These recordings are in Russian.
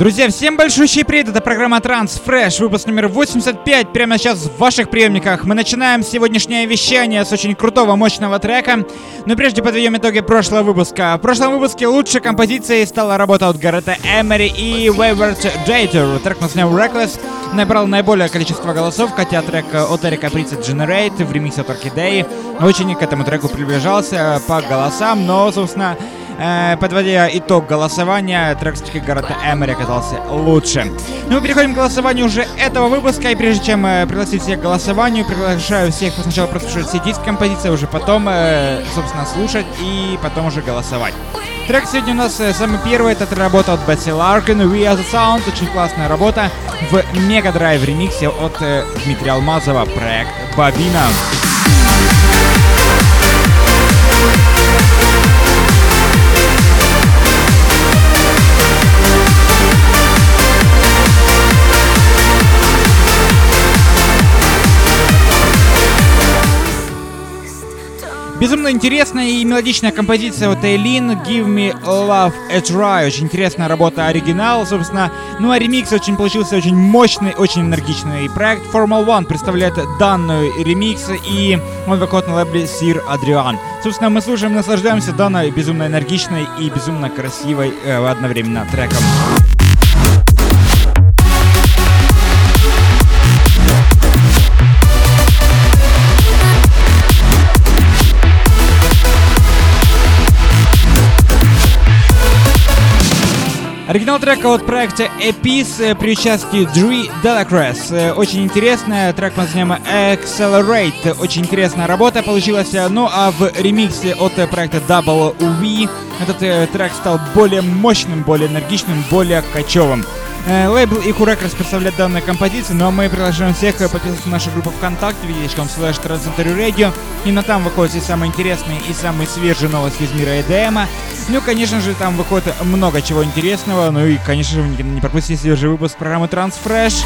Друзья, всем большущий привет, это программа Transfresh, выпуск номер 85, прямо сейчас в ваших приемниках. Мы начинаем сегодняшнее вещание с очень крутого, мощного трека, но прежде подведем итоги прошлого выпуска. В прошлом выпуске лучшей композицией стала работа от Гаррета Эмери и Wayward Jater. Трек назван Reckless набрал наиболее количество голосов, хотя трек от Эрика Прица Generate в ремиксе от Orchidea очень к этому треку приближался по голосам, но, собственно, подводя итог голосования, трек с города Эмери оказался лучше. Ну, мы переходим к голосованию уже этого выпуска, и прежде чем э, пригласить всех к голосованию, приглашаю всех сначала прослушать все 10 композиций, уже потом, э, собственно, слушать и потом уже голосовать. Трек сегодня у нас э, самый первый, это работа от Бетси Ларкин, We Are The Sound, очень классная работа в Мега Драйв ремиксе от э, Дмитрия Алмазова, проект Бабина. Безумно интересная и мелодичная композиция от Эйлин Give Me Love a Try. Очень интересная работа оригинал, собственно. Ну а ремикс очень получился очень мощный, очень энергичный. Проект Formal One представляет данную ремикс и он выходит на лейбле Sir Adrian. Собственно, мы слушаем, наслаждаемся данной безумно энергичной и безумно красивой э, одновременно треком. Оригинал трека от проекта Epis э, при участии Dre Delacrest. Э, очень интересная, трек под названием Accelerate. Очень интересная работа получилась. Ну а в ремиксе от проекта Double V этот э, трек стал более мощным, более энергичным, более кочевым. Э, лейбл и Records представляет данную композицию, но мы приглашаем всех подписаться на нашу группу ВКонтакте, vk.com slash Radio. Именно там выходят все самые интересные и самые свежие новости из мира EDM. Ну, конечно же, там выходит много чего интересного. Ну и, конечно же, не пропустите свежий выпуск программы Transfresh.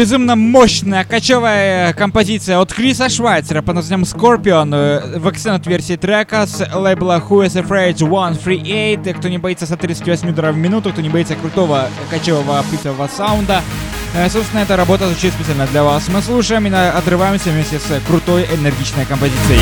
Безумно мощная, кочевая композиция от Криса Швайцера под названием Scorpion э, в экстендед версии трека с лейбла Who is Afraid 138. Кто не боится 138 ударов в минуту, кто не боится крутого кочевого питового саунда. Э, собственно, эта работа звучит специально для вас. Мы слушаем и отрываемся вместе с крутой энергичной композицией.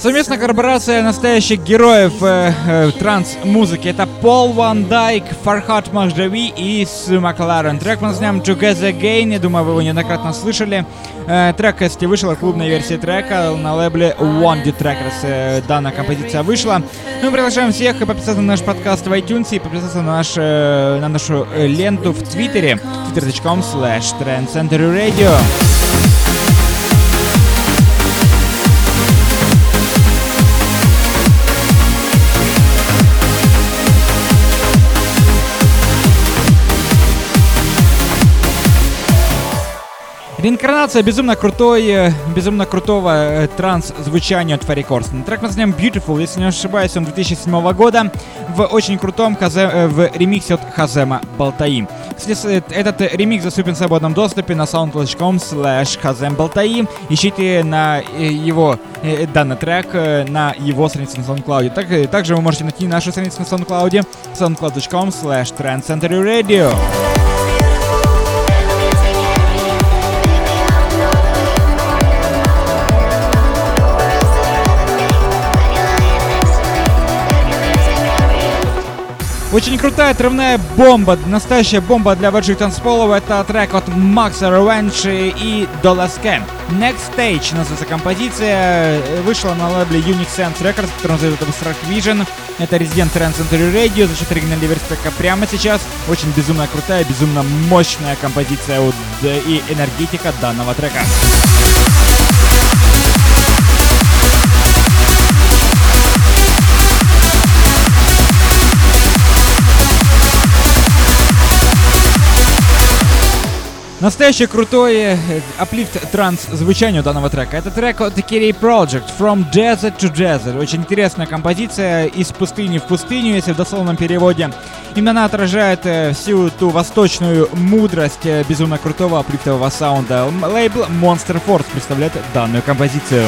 Совместная корпорация настоящих героев э, э, транс-музыки. Это Пол Ван Дайк, Фархат Махджави и Су Макларен. Трек мы назовем Together Again. Я думаю, вы его неоднократно слышали. Э, трек, если вышла клубная версия трека на лейбле One D Trackers. Э, данная композиция вышла. Мы приглашаем всех подписаться на наш подкаст в iTunes и подписаться на, наш, э, на нашу э, ленту в Твиттере. twitter.com slash Radio. Реинкарнация безумно крутой, э, безумно крутого э, транс-звучания от Ферри Корстен. Трек мы назовем Beautiful, если не ошибаюсь, он 2007 года в очень крутом хазе, э, в ремиксе от Хазема Балтаи. Кстати, этот ремикс доступен в свободном доступе на soundcloud.com slash Хазем Балтаи. Ищите на его данный трек на его странице на SoundCloud. Так, также вы можете найти нашу страницу на SoundCloud soundcloud.com slash Radio. Очень крутая отрывная бомба, настоящая бомба для больших танцполов. Это трек от Макса Revenge и Доласке. Next Stage называется композиция. Вышла на лейбле Unix Sense Records, который называется Abstract Vision. Это резидент Trend Century Radio. Звучит оригинальная версия трека прямо сейчас. Очень безумно крутая, безумно мощная композиция и энергетика данного трека. Настоящее крутое аплифт транс звучание у данного трека. Это трек от Kerry Project From Desert to Desert. Очень интересная композиция из пустыни в пустыню, если в дословном переводе. Именно она отражает э, всю ту восточную мудрость э, безумно крутого аплифтового саунда. Лейбл Monster Force представляет данную композицию.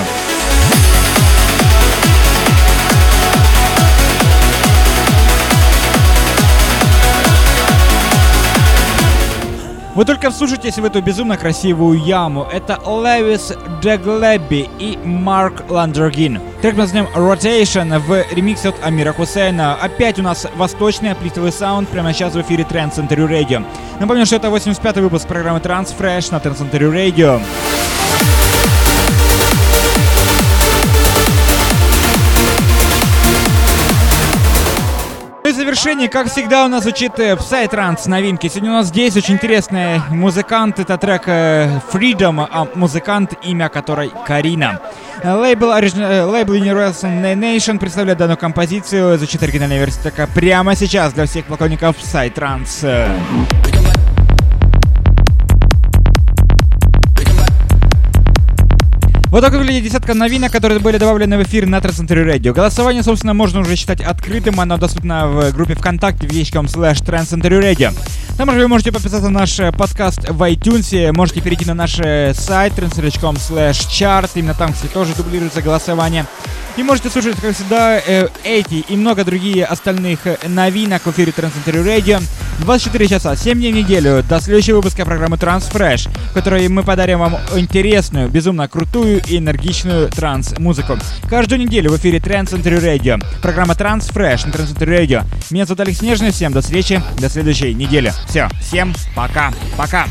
Вы только вслушайтесь в эту безумно красивую яму. Это Левис Джеглеби и Марк Ландергин. Трек мы назовем Rotation в ремиксе от Амира Хусейна. Опять у нас восточный плитовый саунд прямо сейчас в эфире Trend Center Radio. Напомню, что это 85-й выпуск программы Transfresh на Trend Center Radio. И завершение, как всегда, у нас звучит э, новинки. Сегодня у нас здесь очень интересный музыкант. Это трек э, Freedom, а музыкант, имя которой Карина. Лейбл, лейбл Universal Nation представляет данную композицию. Звучит оригинальная версия трека прямо сейчас для всех поклонников Psytrance. Вот так выглядит десятка новинок, которые были добавлены в эфир на Трансцентре Радио. Голосование, собственно, можно уже считать открытым. Оно доступно в группе ВКонтакте vh.com slash Radio. Там же вы можете подписаться на наш подкаст в iTunes. Можете перейти на наш сайт transradio.com slash chart. Именно там, кстати, тоже дублируется голосование. И можете слушать, как всегда, э, эти и много другие остальных новинок в эфире Трансцентре Radio. 24 часа, 7 дней в неделю до следующего выпуска программы Transfresh, в которой мы подарим вам интересную, безумно крутую и энергичную транс-музыку. Каждую неделю в эфире Trend Center Radio. Программа Transfresh на Trend Center Radio. Меня зовут Алекс Нежный. Всем до встречи, до следующей недели. Все, всем пока. Пока.